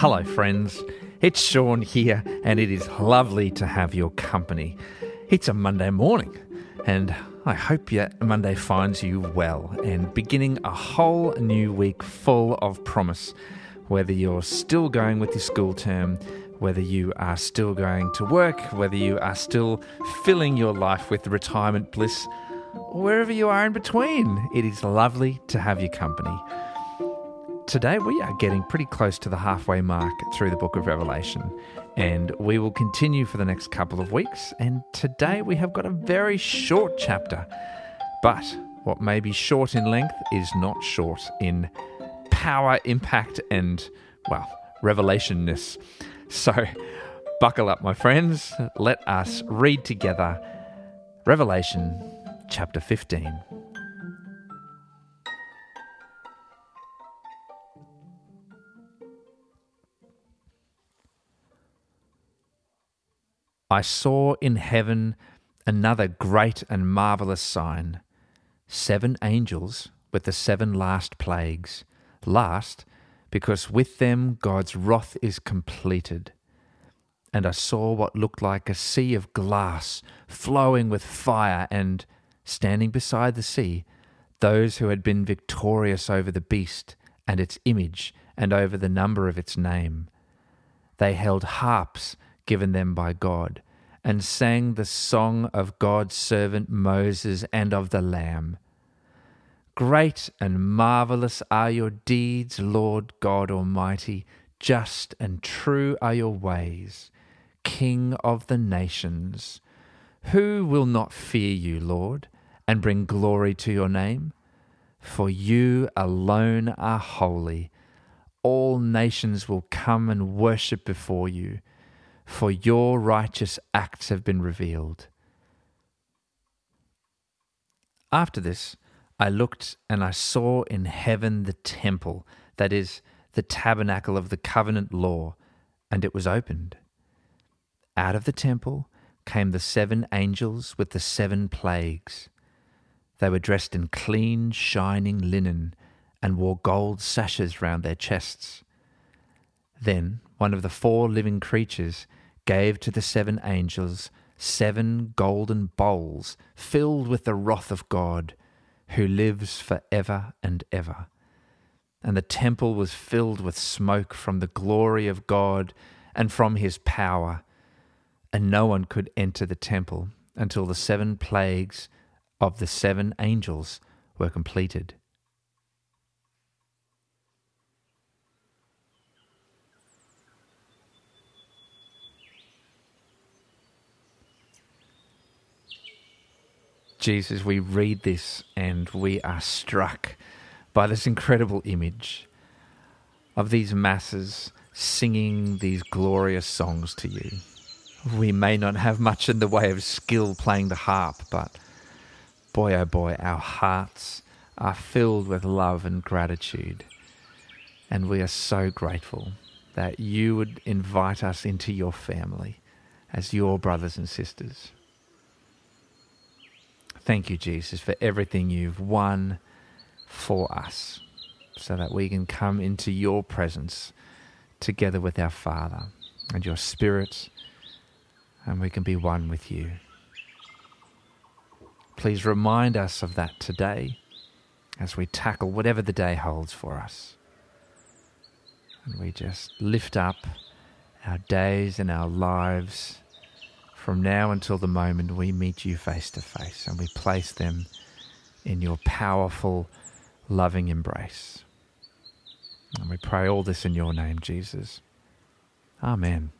Hello, friends. It's Sean here, and it is lovely to have your company. It's a Monday morning, and I hope your Monday finds you well and beginning a whole new week full of promise. Whether you're still going with your school term, whether you are still going to work, whether you are still filling your life with retirement bliss, or wherever you are in between, it is lovely to have your company. Today, we are getting pretty close to the halfway mark through the book of Revelation, and we will continue for the next couple of weeks. And today, we have got a very short chapter, but what may be short in length is not short in power, impact, and, well, revelationness. So, buckle up, my friends. Let us read together Revelation chapter 15. I saw in heaven another great and marvellous sign seven angels with the seven last plagues. Last, because with them God's wrath is completed. And I saw what looked like a sea of glass flowing with fire, and standing beside the sea, those who had been victorious over the beast and its image and over the number of its name. They held harps given them by God, and sang the song of God's servant Moses and of the Lamb. Great and marvellous are your deeds, Lord God Almighty, just and true are your ways, King of the nations. Who will not fear you, Lord, and bring glory to your name? For you alone are holy. All nations will come and worship before you for your righteous acts have been revealed. After this, I looked and I saw in heaven the temple, that is, the tabernacle of the covenant law, and it was opened. Out of the temple came the seven angels with the seven plagues. They were dressed in clean, shining linen and wore gold sashes round their chests. Then one of the four living creatures gave to the seven angels seven golden bowls filled with the wrath of God, who lives for ever and ever. And the temple was filled with smoke from the glory of God and from his power, and no one could enter the temple until the seven plagues of the seven angels were completed. Jesus, we read this and we are struck by this incredible image of these masses singing these glorious songs to you. We may not have much in the way of skill playing the harp, but boy oh boy, our hearts are filled with love and gratitude. And we are so grateful that you would invite us into your family as your brothers and sisters. Thank you, Jesus, for everything you've won for us so that we can come into your presence together with our Father and your Spirit and we can be one with you. Please remind us of that today as we tackle whatever the day holds for us. And we just lift up our days and our lives from now until the moment we meet you face to face and we place them in your powerful, loving embrace. And we pray all this in your name, Jesus. Amen.